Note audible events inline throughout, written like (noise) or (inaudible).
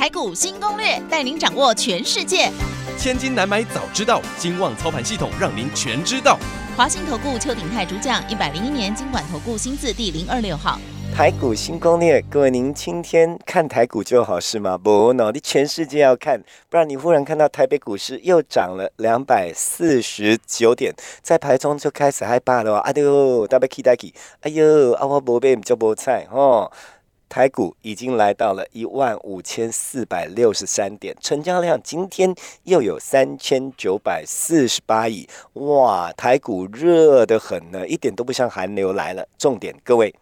台股新攻略，带您掌握全世界。千金难买早知道，金旺操盘系统让您全知道。华信投顾邱鼎泰主讲，一百零一年金管投顾新字第零二六号。台股新攻略，各位，您今天看台股就好是吗？不，no，你全世界要看，不然你忽然看到台北股市又涨了两百四十九点，在盘中就开始害怕了，哎呦，大家 k 大 k 哎呦，啊我无买就无菜哦。台股已经来到了一万五千四百六十三点，成交量今天又有三千九百四十八亿，哇！台股热得很呢，一点都不像寒流来了。重点，各位。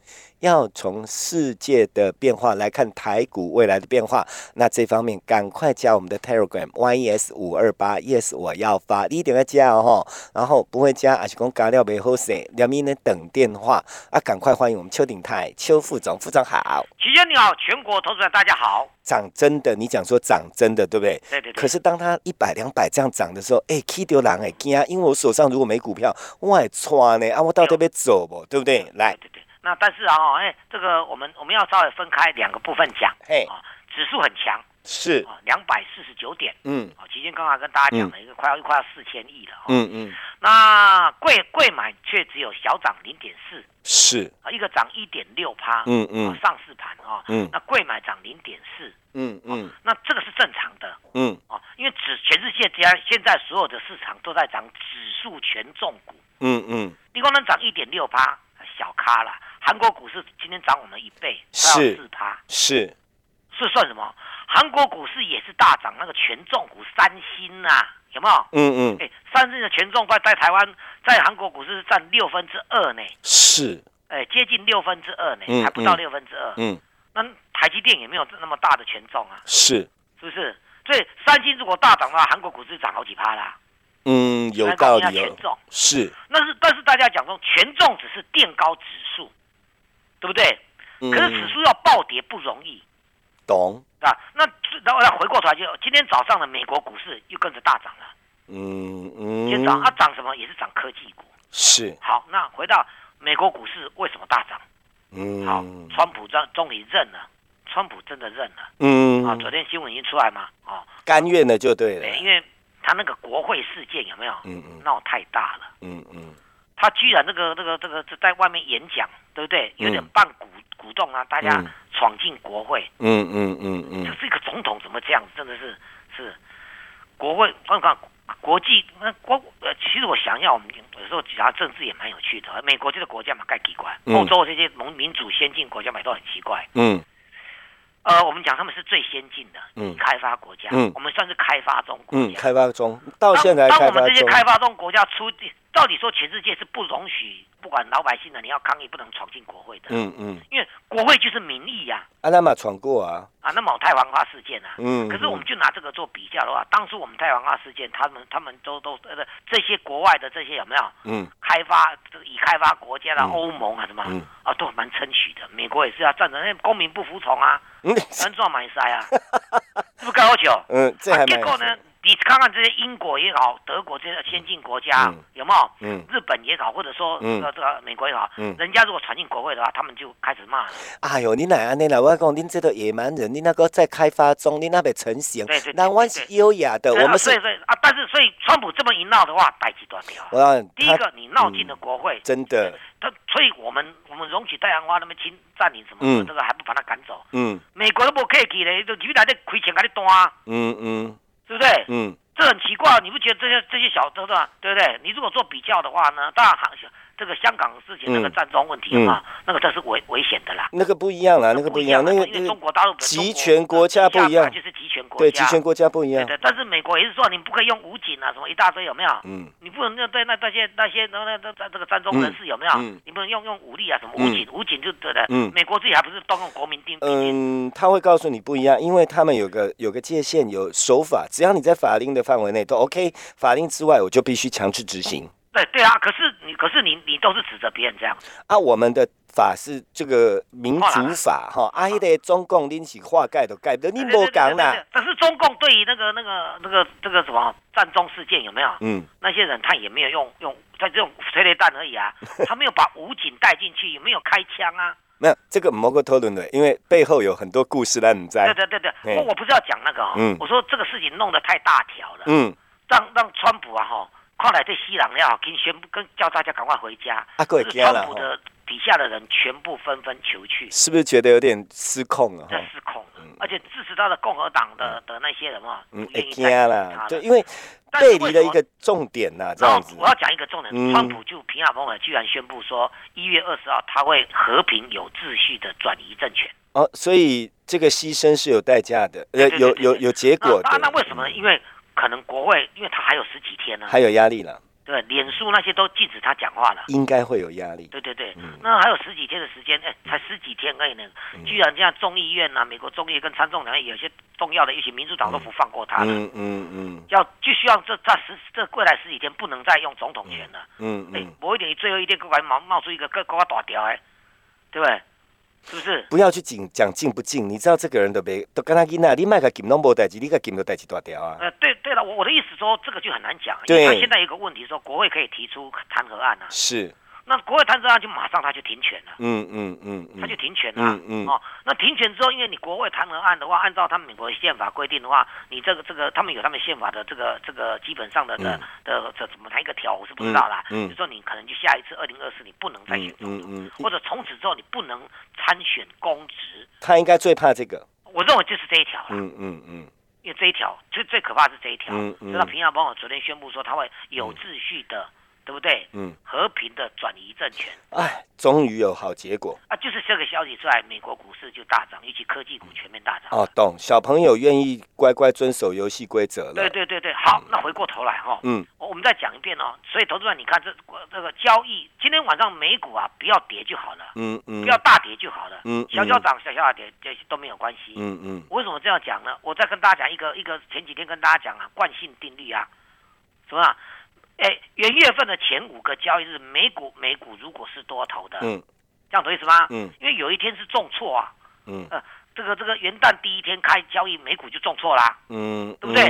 要从世界的变化来看台股未来的变化，那这方面赶快加我们的 Telegram YES 五二八 Yes 我要发，你一定要加哦然后不会加，还是讲加料没好势，两名呢等电话啊，赶快欢迎我们邱鼎泰邱副总，副总好。齐先你好，全国投资者大家好。涨真的，你讲说涨真的，对不对？对对对。可是当它一百两百这样涨的时候，哎，K 丢狼哎惊，因为我手上如果没股票，我还穿呢啊，我到底要走不？对不对？来。对对。那但是啊，哎，这个我们我们要稍微分开两个部分讲。嘿，啊，指数很强，是啊，两百四十九点。嗯，啊，期间刚刚跟大家讲了一个快要快要四千亿了。嗯嗯。那贵贵买却只有小涨零点四。是啊，一个涨一点六趴。嗯嗯。上市盘啊。嗯。那贵买涨零点四。嗯嗯。那这个是正常的。嗯。啊，因为指全世界家现在所有的市场都在涨指数权重股。嗯嗯。你光能涨一点六趴，小咖了。韩国股市今天涨我们一倍，是四趴，是是算什么？韩国股市也是大涨，那个权重股三星呐，有没有？嗯嗯。哎，三星的权重在在台湾，在韩国股市是占六分之二呢。是。哎，接近六分之二呢，还不到六分之二。嗯。那台积电也没有那么大的权重啊。是。是不是？所以三星如果大涨的话，韩国股市涨好几趴啦。嗯，有道理。权重是。那是，但是大家讲说，权重只是垫高指数。对不对？可是指数要暴跌不容易，懂啊？那然后再回过头来，就今天早上的美国股市又跟着大涨了。嗯嗯，今天早它涨什么？也是涨科技股。是。好，那回到美国股市为什么大涨？嗯，好，川普终终于认了，川普真的认了。嗯啊，昨天新闻已经出来嘛？哦，甘愿的就对了。因为他那个国会事件有没有？嗯嗯，闹太大了。嗯嗯。他居然这个、这个、这个在外面演讲，对不对？有点半鼓鼓动啊，大家闯进国会。嗯嗯嗯嗯，这是一个总统怎么这样？真的是是国会。我看国际那国呃，其实我想一下，我们有时候讲政治也蛮有趣的。美国这个国家嘛，盖奇怪；欧洲这些民民主先进国家嘛，都很奇怪。嗯。呃，我们讲他们是最先进的，嗯，开发国家，嗯，我们算是开发中国家，嗯，开发中，到现在当我们这些开发中国家出，到底说全世界是不容许，不管老百姓的，你要抗议不能闯进国会的，嗯嗯，因为国会就是民意呀，啊，那么闯过啊，啊，那么太皇花事件啊，嗯，可是我们就拿这个做比较的话，当初我们太皇花事件，他们他们都都呃这些国外的这些有没有，嗯，开发已开发国家的欧盟啊什么，啊？都蛮称许的，美国也是要站着，那公民不服从啊。嗯，安装买塞啊，(laughs) 是不是高球？嗯，这还结果呢？你看看这些英国也好，德国这些先进国家有没有？嗯，日本也好，或者说这个这个美国也好，嗯，人家如果传进国会的话，他们就开始骂。哎呦，你哪安尼啦？我讲，恁这个野蛮人，你那个在开发中，你那边成型。对对。那我是优雅的，我们是。对对啊，但是所以川普这么一闹的话，代际断掉。我第一个，你闹进了国会，真的。他所以我们我们容许太阳花那么侵占领什么，这个还不把他赶走。嗯。美国都不客气嘞，就你来这亏钱给你端。嗯嗯。对不对？嗯。这很奇怪，你不觉得这些这些小，对不对？不对？你如果做比较的话呢，当然这个香港事情那个战争问题啊，那个这是危危险的啦。那个不一样啦，那个不一样，那个因为中国大陆集权国家不一样，就是集权国家，对集权国家不一样。对，但是美国也是说你不可以用武警啊，什么一大堆有没有？嗯，你不能用对那那些那些那那那这个战争人士有没有？你不能用用武力啊，什么武警武警就对的。嗯，美国自己还不是动用国民兵？嗯，他会告诉你不一样，因为他们有个有个界限，有守法，只要你在法令的范围内都 OK，法令之外我就必须强制执行。对对啊，可是你可是你你都是指责别人这样子啊？我们的法是这个民主法哈，啊，迄个中共拎起话盖都盖的，你莫讲啦。但是中共对于那个那个那个这个什么战中事件有没有？嗯，那些人他也没有用用在这种催泪弹而已啊，(laughs) 他没有把武警带进去，有没有开枪啊？没有这个某个讨论的，因为背后有很多故事让你在。对对对对，我我不是要讲那个哦，我说这个事情弄得太大条了，嗯，让让川普啊哈。后来这西朗要跟宣布跟叫大家赶快回家，啊，这个川普的底下的人全部纷纷求去，是不是觉得有点失控啊？在失控，而且支持他的共和党的的那些人嘛，不愿意再了。对，因为背离了一个重点呐，这样子。我要讲一个重点，川普就平亚峰尔居然宣布说，一月二十号他会和平有秩序的转移政权。哦，所以这个牺牲是有代价的，呃，有有有结果的。那那为什么呢？因为可能国会，因为他还有十几天呢，还有压力了。对，脸书那些都禁止他讲话了，应该会有压力。对对对，那还有十几天的时间，哎，才十几天而已呢，居然这样众议院呐，美国众议跟参众两院有些重要的一些民主党都不放过他了。嗯嗯嗯，要就希望这这十这未来十几天不能再用总统权了。嗯嗯，哎，某一点最后一天，突然冒冒出一个更更大条哎，对不对？是不是？不要去讲讲进不进，你知道这个人的没都跟他跟那，你卖个金拢无代志，你个金都代志多条啊。呃，对对了，我我的意思说，这个就很难讲，因为他现在有个问题说，国会可以提出弹劾案啊。是。那国外弹劾案就马上他就停权了，嗯嗯嗯，他就停权了，嗯嗯。哦，那停权之后，因为你国外弹劾案的话，按照他们美国宪法规定的话，你这个这个他们有他们宪法的这个这个基本上的的的这怎么哪一个条我是不知道啦，嗯，就说你可能就下一次二零二四你不能再选总统，或者从此之后你不能参选公职，他应该最怕这个，我认为就是这一条了，嗯嗯嗯，因为这一条最最可怕是这一条，嗯嗯，知道平亚帮我昨天宣布说他会有秩序的。对不对？嗯，和平的转移政权，哎，终于有好结果啊！就是这个消息出来，美国股市就大涨，尤其科技股全面大涨。哦，懂，小朋友愿意乖乖遵守游戏规则了。对对对对，好，那回过头来哈，嗯，我们再讲一遍哦。所以，投资者，你看这这个交易，今天晚上美股啊，不要跌就好了，嗯嗯，不要大跌就好了，嗯，小小涨小小跌这些都没有关系，嗯嗯。为什么这样讲呢？我再跟大家讲一个一个前几天跟大家讲啊，惯性定律啊，什么？哎，元月份的前五个交易日，美股美股如果是多头的，嗯，这样懂意思吗？嗯，因为有一天是重挫啊，嗯，呃，这个这个元旦第一天开交易，美股就重挫啦，嗯，对不对？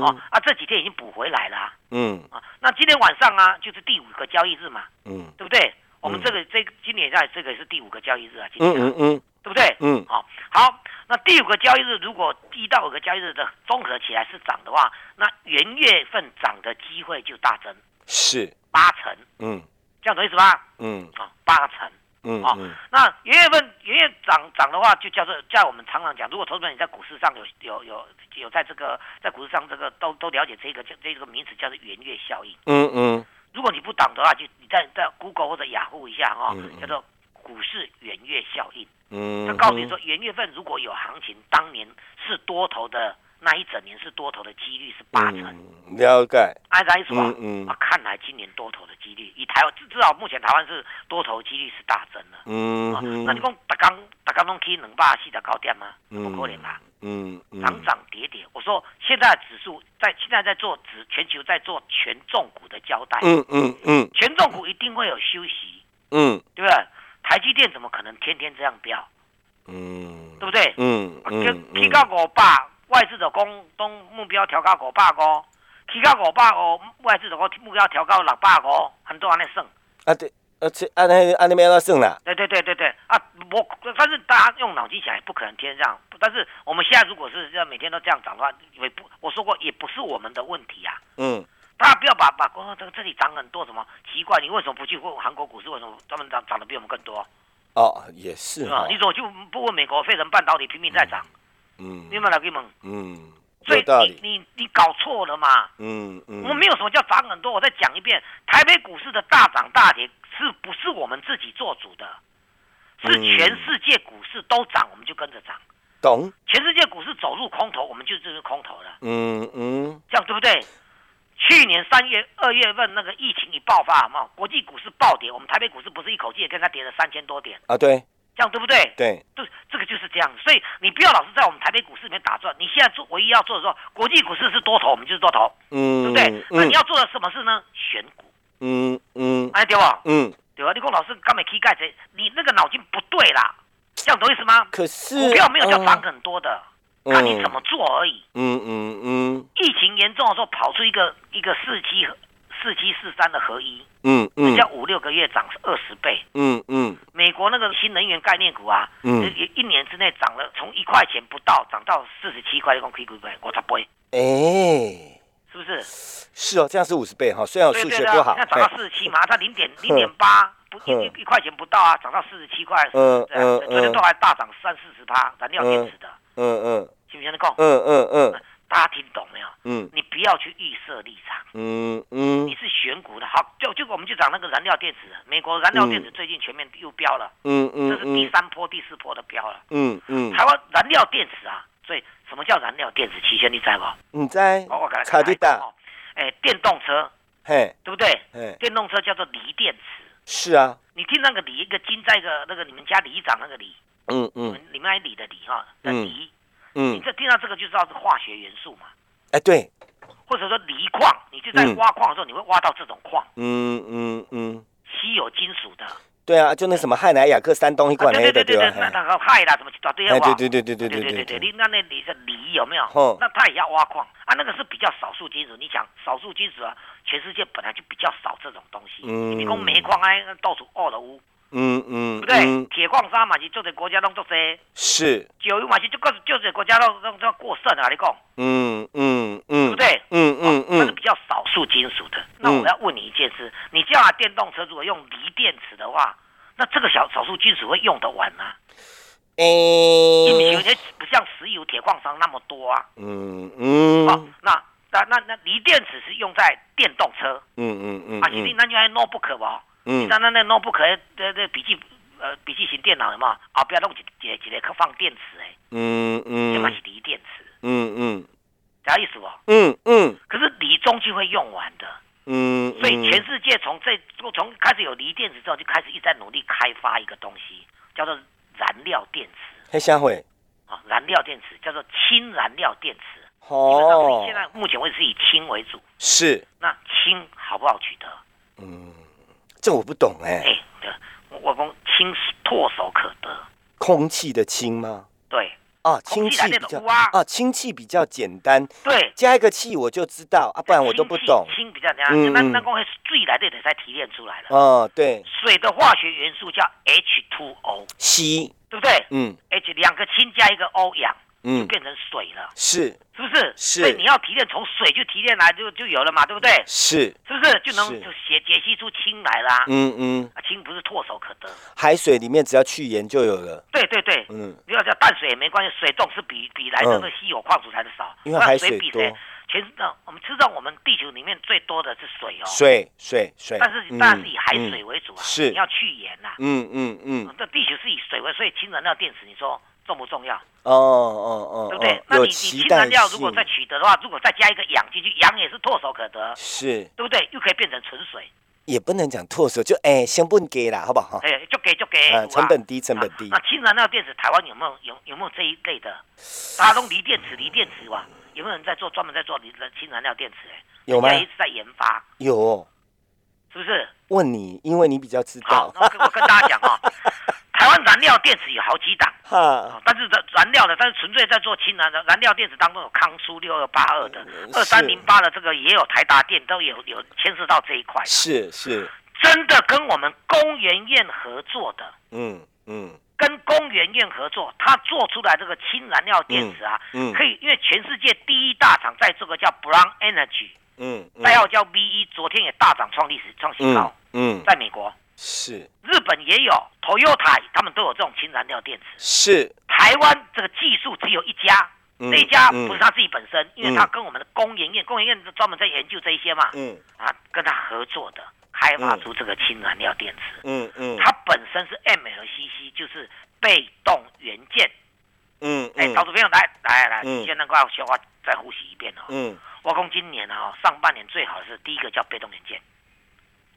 哦，啊，这几天已经补回来了，嗯，啊，那今天晚上啊，就是第五个交易日嘛，嗯，对不对？我们这个这今年在这个是第五个交易日啊，今天，嗯嗯，对不对？嗯，好，好。那第五个交易日，如果一到五个交易日的综合起来是涨的话，那元月份涨的机会就大增，是。八成，嗯，这样懂意思吧？嗯，啊，八成，嗯，啊，那元月份元月涨涨的话，就叫做在我们常常讲，如果投资者你在股市上有有有有在这个在股市上这个都都了解这个叫这个名词叫做元月效应，嗯嗯，如果你不懂的话，就你在在 Google 或者雅虎一下哈，叫做股市元月效应。嗯，他告诉你说，元月份如果有行情，当年是多头的那一整年是多头的几率是八成。了解。按照意思嗯嗯，啊，看来今年多头的几率，以台湾至少目前台湾是多头几率是大增了。嗯嗯。那你讲大刚大刚拢可以两百四的高点吗？不可能吧？嗯嗯。涨涨跌跌，我说现在指数在现在在做指全球在做权重股的交代。嗯嗯嗯。权重股一定会有休息。嗯。对不对？台积电怎么可能天天这样飙？嗯，对不对？嗯嗯，提高五百，外资的公东目标调高五百五，提高五百五，外资的个目标调高六百五，很多人在算。啊对，而且按那按那边要算啦。对对对对对，啊，我但是大家用脑筋想，也不可能天天这样。但是我们现在如果是要每天都这样涨的话，也不我说过，也不是我们的问题啊。嗯。大家不要把把光，这个这里涨很多，什么奇怪？你为什么不去问韩国股市？为什么他们涨涨得比我们更多？哦，也是啊。你怎么就不问美国费城半导体拼命在涨？嗯，明白了，给你们。嗯，所以你你你搞错了嘛？嗯嗯。我们没有什么叫涨很多，我再讲一遍，台北股市的大涨大跌是不是我们自己做主的？是全世界股市都涨，我们就跟着涨。懂。全世界股市走入空头，我们就就是空头了。嗯嗯。这样对不对？全去年三月、二月份那个疫情一爆发，嘛，国际股市暴跌，我们台北股市不是一口气也跟它跌了三千多点啊？对，这样对不对？对，对，这个就是这样。所以你不要老是在我们台北股市里面打转。你现在做唯一要做的时候，国际股市是多头，我们就是多头，嗯，对不对？那你要做的什么事呢？选股，嗯嗯，哎对吧？嗯，对吧？你跟老师刚没踢盖子，你那个脑筋不对啦，这样懂意思吗？可是股票没有叫涨很多的。看你怎么做而已。嗯嗯嗯。疫情严重的时候，跑出一个一个四七四七四三的合一。嗯嗯。叫五六个月涨二十倍。嗯嗯。美国那个新能源概念股啊，嗯，一一年之内涨了，从一块钱不到涨到四十七块，一共亏亏亏，我才不会。哎，是不是？是哦，这样是五十倍哈。虽然我数学不好，那涨到四十七嘛，它零点零点八，不一一块钱不到啊，涨到四十七块。嗯嗯嗯。昨天都还大涨三四十趴，燃料电池的。嗯嗯，信不信得讲？嗯嗯嗯，大家听懂没有？嗯，你不要去预设立场。嗯嗯，你是选股的，好，就就我们就讲那个燃料电池，美国燃料电池最近全面又飙了。嗯嗯，这是第三波、第四波的飙了。嗯嗯，台湾燃料电池啊，所以什么叫燃料电池？期权你在不？你在。我给他开大。哎，电动车，嘿，对不对？嘿，电动车叫做锂电池。是啊。你听那个锂，一个金在一个那个你们家里长那个锂。嗯嗯，你们爱锂的锂哈，的锂，嗯，你这听到这个就知道是化学元素嘛？哎，对，或者说锂矿，你就在挖矿的时候，你会挖到这种矿，嗯嗯嗯，稀有金属的。对啊，就那什么氦氖氩克三东一罐对对对对，那那个氦啦，什么一大堆啊？对对对对对对对对对，你那那里是锂有没有？哦，那它也要挖矿啊，那个是比较少数金属。你讲少数金属啊，全世界本来就比较少这种东西。嗯，你讲煤矿哎，到处二了屋。嗯嗯，对不对？铁矿砂嘛是做在国家拢做些，是石油嘛是就个就是国家当当当过剩啊！你讲，嗯嗯嗯，对不对？嗯嗯嗯，那是比较少数金属的。那我要问你一件事：你叫电动车如果用锂电池的话，那这个小少数金属会用得完吗？诶，因为有些不像石油、铁矿砂那么多啊。嗯嗯，好，那那那那锂电池是用在电动车。嗯嗯嗯，啊，其实那就还 notebook 吧。嗯，像那那 notebook 的的笔记呃笔记型电脑的嘛，啊不要弄一一一个可放电池哎，嗯嗯，这嘛是锂电池，嗯嗯，啥意思不？嗯嗯，可是锂终究会用完的，嗯，所以全世界从这从开始有锂电池之后，就开始一直在努力开发一个东西，叫做燃料电池。黑香会啊，燃料电池叫做氢燃料电池，哦，现在目前为止是以氢为主，是，那氢好不好取得？嗯。这我不懂哎。哎，我讲氢唾手可得，空气的氢吗？对。啊，氢气比较啊，氢气比较简单。对。加一个气我就知道啊，不然我都不懂。氢比较简单，那那光是水来的得才提炼出来了。哦，对。水的化学元素叫 H2O，硒，对不对？嗯。H 两个氢加一个 O 氧。就变成水了，是是不是？是，所以你要提炼，从水就提炼来，就就有了嘛，对不对？是，是不是就能解解析出氢来啦？嗯嗯，氢不是唾手可得，海水里面只要去盐就有了。对对对，嗯，你要叫淡水也没关系，水重是比比来的那稀有矿物来的少，因为海水多。全是那我们知道，我们地球里面最多的是水哦，水水水，但是当然是以海水为主啊，是你要去盐呐。嗯嗯嗯，这地球是以水为，所以氢燃料电池，你说？重不重要？哦哦哦，对不对？那你你氢燃料如果再取得的话，如果再加一个氧进去，氧也是唾手可得，是，对不对？又可以变成纯水。也不能讲唾手，就哎，先不给啦，好不好？哎，就给就给，成本低，成本低。那氢燃料电池，台湾有没有有有没有这一类的？大家都锂电池，锂电池哇，有没有人在做专门在做锂的氢燃料电池？哎，有吗？一直在研发，有，是不是？问你，因为你比较知道。好，我跟大家讲哈。台湾燃料电池有好几档，哈，但是燃燃料的，但是纯粹在做氢燃的燃料电池当中有康苏六二八二的二三零八的这个也有台达电都有有牵涉到这一块，是是，真的跟我们工研院合作的，嗯嗯，跟工研院合作，他做出来这个氢燃料电池啊，嗯，可以，因为全世界第一大厂在这个叫 Brown Energy，嗯，代号叫 V 一，昨天也大涨创历史创新高，嗯，在美国。是，日本也有，Toyota 他们都有这种氢燃料电池。是，台湾这个技术只有一家，这一家不是他自己本身，因为他跟我们的工研院，工研院专门在研究这一些嘛，嗯，啊，跟他合作的，开发出这个氢燃料电池。嗯嗯，它本身是 M 和 CC，就是被动元件。嗯，哎，投资朋友来来来，你先能够消化再复习一遍哦。嗯，我讲今年啊，上半年最好是第一个叫被动元件，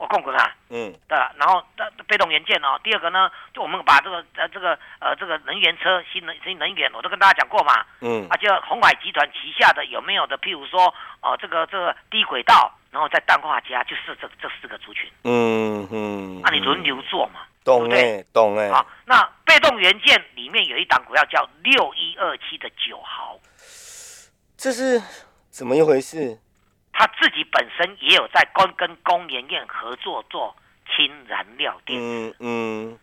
我讲过啦，嗯，对了，然后被动元件哦，第二个呢，就我们把这个呃这个呃这个能源车新能新能源，我都跟大家讲过嘛，嗯，啊，就红海集团旗下的有没有的，譬如说哦这个这个低轨道，然后再氮化镓，就是这这四个族群，嗯嗯，那你轮流做嘛，懂哎，懂哎，好，那被动元件里面有一档股票叫六一二七的九毫，这是。怎么一回事？他自己本身也有在跟跟工研院合作做氢燃料电池。嗯嗯，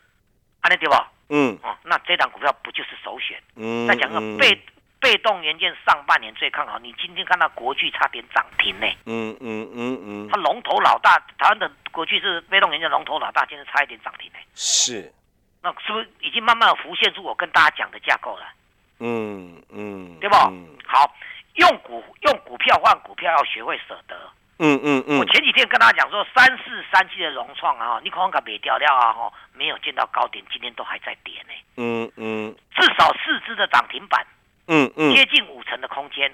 安利对不？嗯哦，那这档股票不就是首选？嗯，再讲个被被动元件上半年最看好，你今天看到国巨差点涨停呢。嗯嗯嗯嗯，它龙头老大，台湾的国巨是被动元件龙头老大，今天差一点涨停呢。是，那是不是已经慢慢浮现出我跟大家讲的架构了？嗯嗯，对不？好。用股用股票换股票，要学会舍得。嗯嗯嗯。我前几天跟他讲说，三四三七的融创啊，你看看别掉掉啊，哈，没有见到高点，今天都还在跌呢。嗯嗯。至少四只的涨停板。嗯嗯。接近五成的空间。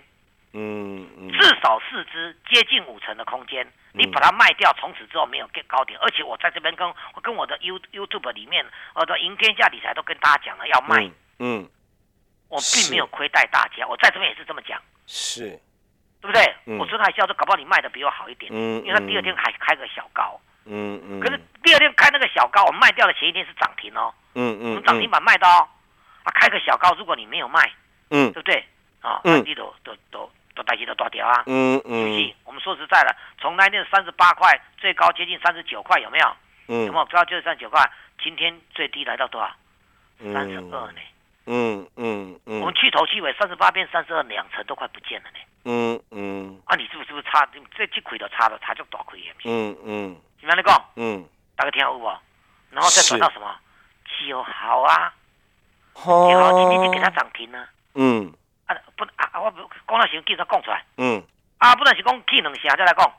嗯嗯。至少四只接近五成的空间，你把它卖掉，从此之后没有高点，而且我在这边跟跟我的 You YouTube 里面，我的赢天下理财都跟大家讲了要卖。嗯。我并没有亏待大家，我在这边也是这么讲。是，对不对？我说他销售，搞不好你卖的比我好一点，嗯，因为他第二天还开个小高，嗯嗯，可是第二天开那个小高，我卖掉的前一天是涨停哦，嗯嗯，涨停板卖的哦，啊，开个小高，如果你没有卖，嗯，对不对？啊，嗯，你都都都都大起都大掉啊，嗯嗯，我们说实在的，从那天三十八块最高接近三十九块，有没有？嗯，有没有？最高就是三十九块，今天最低来到多少？三十二呢？嗯嗯嗯，我们去头去尾三十八变三十二，两成都快不见了呢。嗯嗯，啊，你是不是不是差？这这亏都差了，差就大亏也。嗯嗯，怎么样你讲？嗯，大家听有无？然后再转到什么？九好啊，九好今天就给他涨停了。嗯，啊不啊，我不讲那时候记得讲出来。嗯，啊，不然是讲记两声再来讲。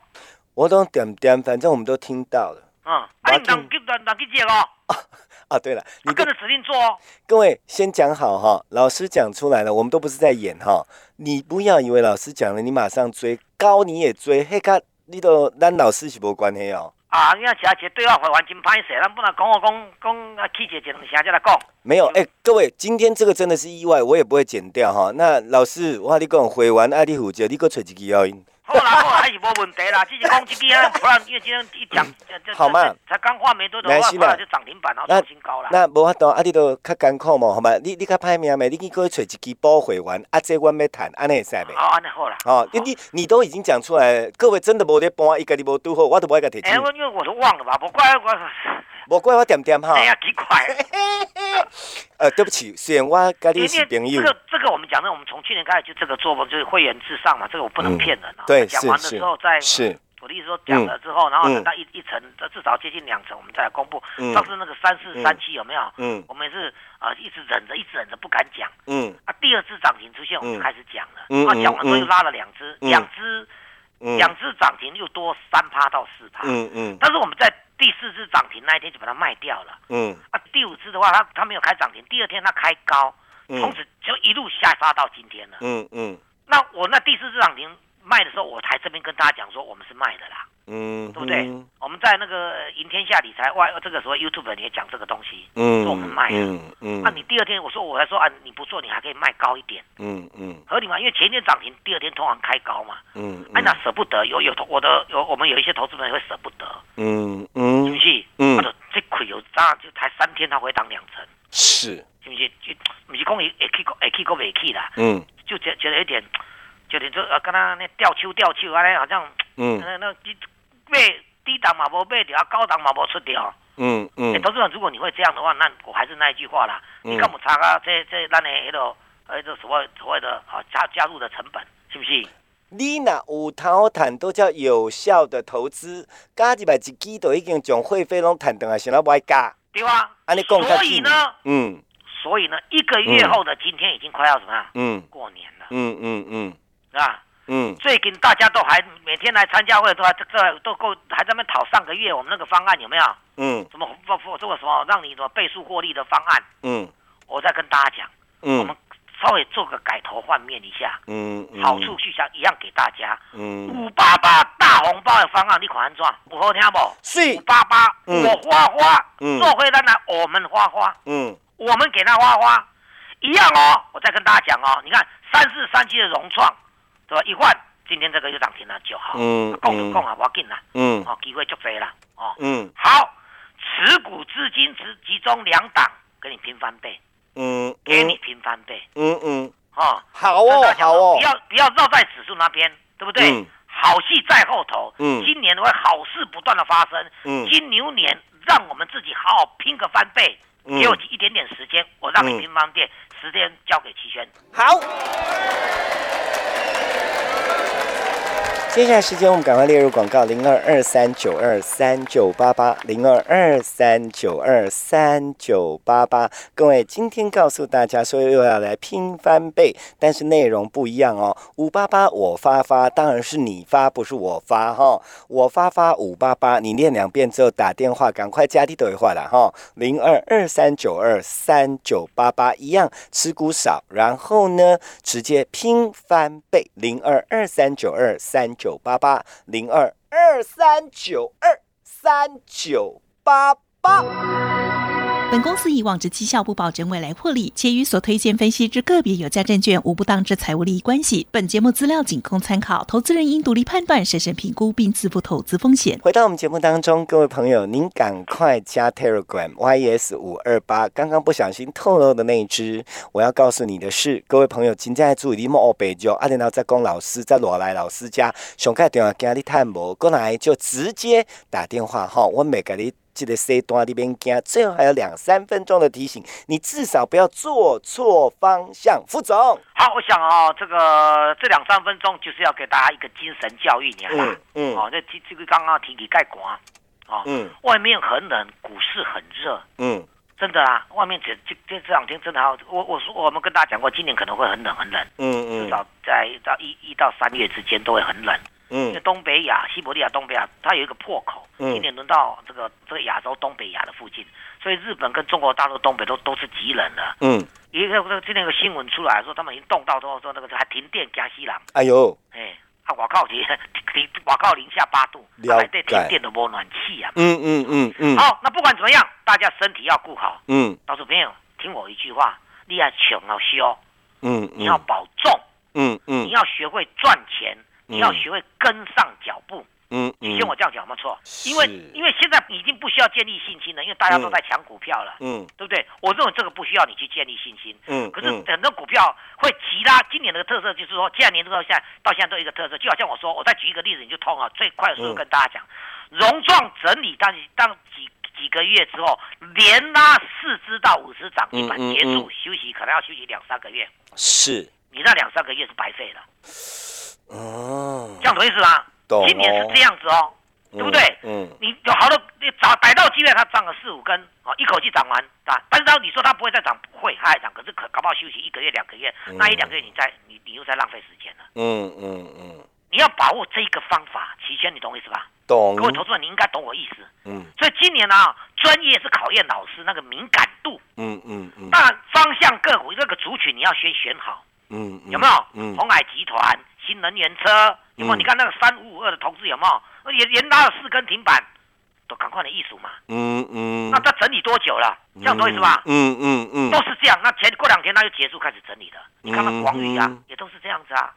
我都点点，反正我们都听到了。嗯，啊，你当记当当记者哦。(laughs) 啊，对了，你跟着指令做哦。各位先讲好哈，老师讲出来了，我们都不是在演哈。你不要以为老师讲了，你马上追高你也追，嘿卡，你都咱老师是无关系哦。啊，你要其他节对话会完全拍摄，咱不能讲我讲讲啊，气节节两声再来讲。没有，哎，各位，今天这个真的是意外，我也不会剪掉哈。那老师，我跟你讲，回完爱丽虎节，你给我吹几句要音。好啦，好啦，还是无问题啦。(laughs) 只是讲这边啊，不然因为今天一讲，(coughs) 好嘛，才刚画没多久，话，后来就涨停板，然后创新高啦。那无法度，啊，你都较艰苦嘛，好嘛？你你较歹命咪，你去过找一支补会员，啊，这阮要谈，安尼会使袂？好，安尼好啦。哦，你你你都已经讲出来，各位真的无得搬，一个你无拄好，我都不爱甲提。哎，我因为我都忘了吧，不怪我。无怪我点点哈。哎呀，奇怪。(laughs) 呃，对不起，虽然我跟你是朋友。这个这个我们讲的，我们从去年开始就这个做嘛，就是会员至上嘛，这个我不能骗人啊。对，讲完了之后再是。我的意思说，讲了之后，然后等到一一层，至少接近两层，我们再来公布。上次那个三四三七有没有？嗯。我们是啊，一直忍着，一直忍着不敢讲。嗯。啊，第二次涨停出现，我们就开始讲了。嗯。啊，讲完之后又拉了两只，两只，两只涨停又多三趴到四趴。嗯嗯。但是我们在。第四只涨停那一天就把它卖掉了。嗯。啊，第五只的话，它它没有开涨停，第二天它开高，从此就一路下杀到今天了。嗯嗯，那我那第四只涨停卖的时候，我台这边跟大家讲说，我们是卖的啦。嗯，对不对？我们在那个赢天下理财外，这个时候 YouTube 你也讲这个东西，嗯，说我们卖了，嗯，那你第二天我说我还说啊，你不做你还可以卖高一点，嗯嗯，合理吗？因为前一天涨停，第二天通常开高嘛，嗯，哎那舍不得，有有投我的有我们有一些投资人会舍不得，嗯嗯，是不是？嗯，或者这亏有涨就才三天，它会涨两成，是，是不是？就不是讲一一去过一去过未去啦，嗯，就觉觉得有点，就点就呃，跟他那吊秋吊秋啊，好像，嗯，那那。买低档嘛无买掉，高档嘛无出掉。嗯嗯。投资人，如果你会这样的话，那我还是那一句话啦。你干嘛差啊？这这咱的迄个，迄个所谓所谓的啊加加入的成本，是不是？你那有头谈都叫有效的投资，加一百一支都已经将会费拢谈等啊，想要不爱加？对啊。安尼讲所以呢，嗯，所以呢，一个月后的今天已经快要什么？嗯，过年了。嗯嗯嗯，是吧？嗯，最近大家都还每天来参加会，都还这都够还在那讨上个月我们那个方案有没有？嗯，什么不不这个什么让你什么倍数获利的方案？嗯，我再跟大家讲，嗯，我们稍微做个改头换面一下，嗯，好处去想一样给大家，嗯，五八八大红包的方案你看安怎？不好听不？是。五八八，我花花，做回来呢，我们花花，嗯，我们给他花花，一样哦。我再跟大家讲哦，你看三四三七的融创，对吧？一换今天这个又涨停了就好，嗯，共就共啊，我要进啦，嗯，哦，机会就飞了，哦，嗯，好，持股资金只集中两档，给你平翻倍。嗯，给你平翻倍。嗯嗯，哦，好哦，好哦，不要不要绕在指数那边，对不对？好戏在后头。嗯，今年会好事不断的发生。嗯，金牛年让我们自己好好拼个翻倍。给我一点点时间，我让你拼方店时间交给齐轩。好。接下来时间，我们赶快列入广告：零二二三九二三九八八，零二二三九二三九八八。各位，今天告诉大家说又要来拼翻倍，但是内容不一样哦。五八八我发发，当然是你发，不是我发哈。我发发五八八，你念两遍之后打电话，赶快加地对话了哈。零二二三九二三九八八，一样持股少，然后呢，直接拼翻倍，零二二三九二三。九八八零二二三九二三九八八。本公司以往之绩效不保证未来获利，且与所推荐分析之个别有价证券无不当之财务利益关系。本节目资料仅供参考，投资人应独立判断、审慎评估并自负投资风险。回到我们节目当中，各位朋友，您赶快加 Telegram YS 五二八。刚刚不小心透露的那一只，我要告诉你的是，各位朋友，今天在注意莫北就阿莲娜在龚老师在罗来老师家，想开电话给你探博，过来就直接打电话哈，我每个你。记得 C 端里边加，最后还有两三分钟的提醒，你至少不要做错方向。副总，好，我想哦，这个这两三分钟就是要给大家一个精神教育，你看，嗯嗯，哦，这这这个刚刚提起盖管，哦，嗯，外面很冷，股市很热，嗯，真的啊，外面这这这这两天真的好，我我说我们跟大家讲过，今年可能会很冷很冷，嗯嗯，至少在到一一到三月之间都会很冷。嗯，因为东北亚、西伯利亚、东北亚，它有一个破口，今年轮到这个这个亚洲东北亚的附近，所以日本跟中国大陆东北都都是极冷的。嗯，一个今天有个新闻出来说，他们已经冻到说说那个还停电加西朗。哎呦，哎，啊，我靠，停 (laughs) 停，我靠，零下八度，了解，停电都没暖气啊。嗯嗯嗯嗯。好，那不管怎么样，大家身体要顾好。嗯，到时候朋友听我一句话，你要穷要修，嗯，你要保重，嗯嗯，你要学会赚钱。你要学会跟上脚步，嗯，你听我这样讲没错，因为因为现在已经不需要建立信心了，因为大家都在抢股票了，嗯，对不对？我认为这个不需要你去建立信心，嗯，可是很多股票会急拉。今年的特色就是说，这两年之后现在到现在都一个特色，就好像我说，我再举一个例子你就通了。最快速度跟大家讲，融创整理当当几几个月之后，连拉四支到五十涨停板结束休息，可能要休息两三个月，是。你那两三个月是白费了。哦，这样懂意思吗？懂。今年是这样子哦，对不对？嗯。你有好多，你找逮到机会，它涨了四五根，哦，一口气涨完，啊。但是当你说它不会再涨，不会，它还涨，可是可搞不好休息一个月、两个月，那一两个月你再你你又在浪费时间了。嗯嗯嗯。你要把握这一个方法，齐轩，你懂我意思吧？懂。各位投资人，你应该懂我意思。嗯。所以今年呢，专业是考验老师那个敏感度。嗯嗯嗯。当然，方向个股这个族群你要先选好。嗯。有没有？嗯。红海集团。新能源车有没有？你看那个三五五二的投资有没有？也连拉了四根停板，都赶快的艺术嘛。嗯嗯。那它整理多久了？这样多意思吧？嗯嗯嗯。都是这样。那前过两天它就结束开始整理的。你看那广宇啊，也都是这样子啊，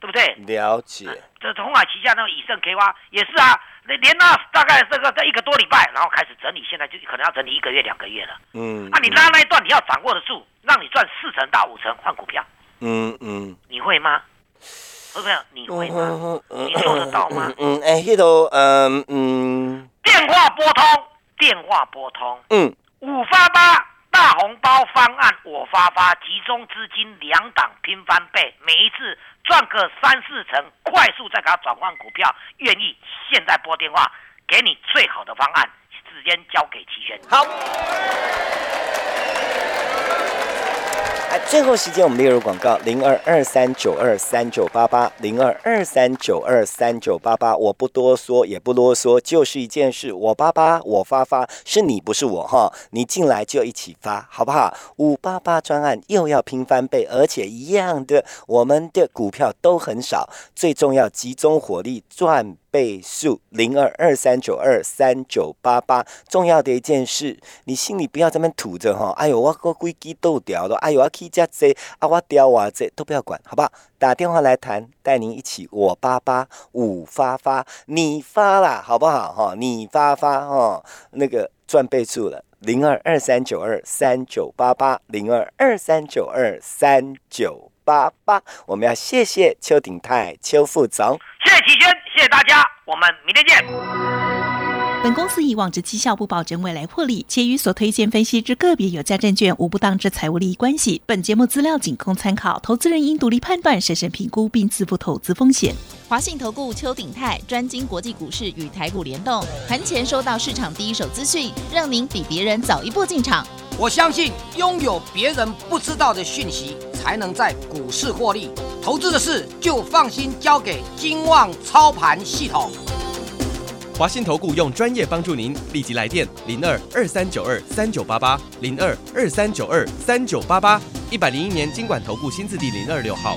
对不对？了解。这红海旗下那个以盛 K 挖也是啊，连连拉大概这个这一个多礼拜，然后开始整理，现在就可能要整理一个月两个月了。嗯。啊，你拉那一段你要掌握得住，让你赚四成到五成换股票。嗯嗯。你会吗？不是，你会吗？你做得到吗？嗯，哎，迄度，嗯嗯。电话拨通，电话拨通。嗯。五发八大红包方案，我发发，集中资金两档拼翻倍，每一次赚个三四成，快速再给他转换股票，愿意现在拨电话，给你最好的方案，时间交给齐轩。好。最后时间我们列入广告：零二二三九二三九八八，零二二三九二三九八八。我不多说，也不啰嗦，就是一件事：我八八，我发发，是你不是我哈。你进来就一起发，好不好？五八八专案又要拼翻倍，而且一样的，我们的股票都很少，最重要集中火力赚。倍数零二二三九二三九八八，重要的一件事，你心里不要这么吐着哈。哎呦，我个规矩都掉了，哎呦，我去加这啊，我掉啊这都不要管，好不好？打电话来谈，带您一起我八八五发发，你发啦，好不好哈？你发发哈，那个赚倍数了，零二二三九二三九八八，零二二三九二三九八八，我们要谢谢邱鼎泰邱副总，谢谢齐轩。谢谢大家，我们明天见。本公司以往之绩效不保证未来获利，且与所推荐分析之个别有价证券无不当之财务利益关系。本节目资料仅供参考，投资人应独立判断、审慎评估并自负投资风险。华信投顾邱鼎泰专精国际股市与台股联动，盘前收到市场第一手资讯，让您比别人早一步进场。我相信拥有别人不知道的讯息，才能在股市获利。投资的事就放心交给金旺操盘系统。华信投顾用专业帮助您，立即来电零二二三九二三九八八零二二三九二三九八八一百零一年经管投顾新字第零二六号。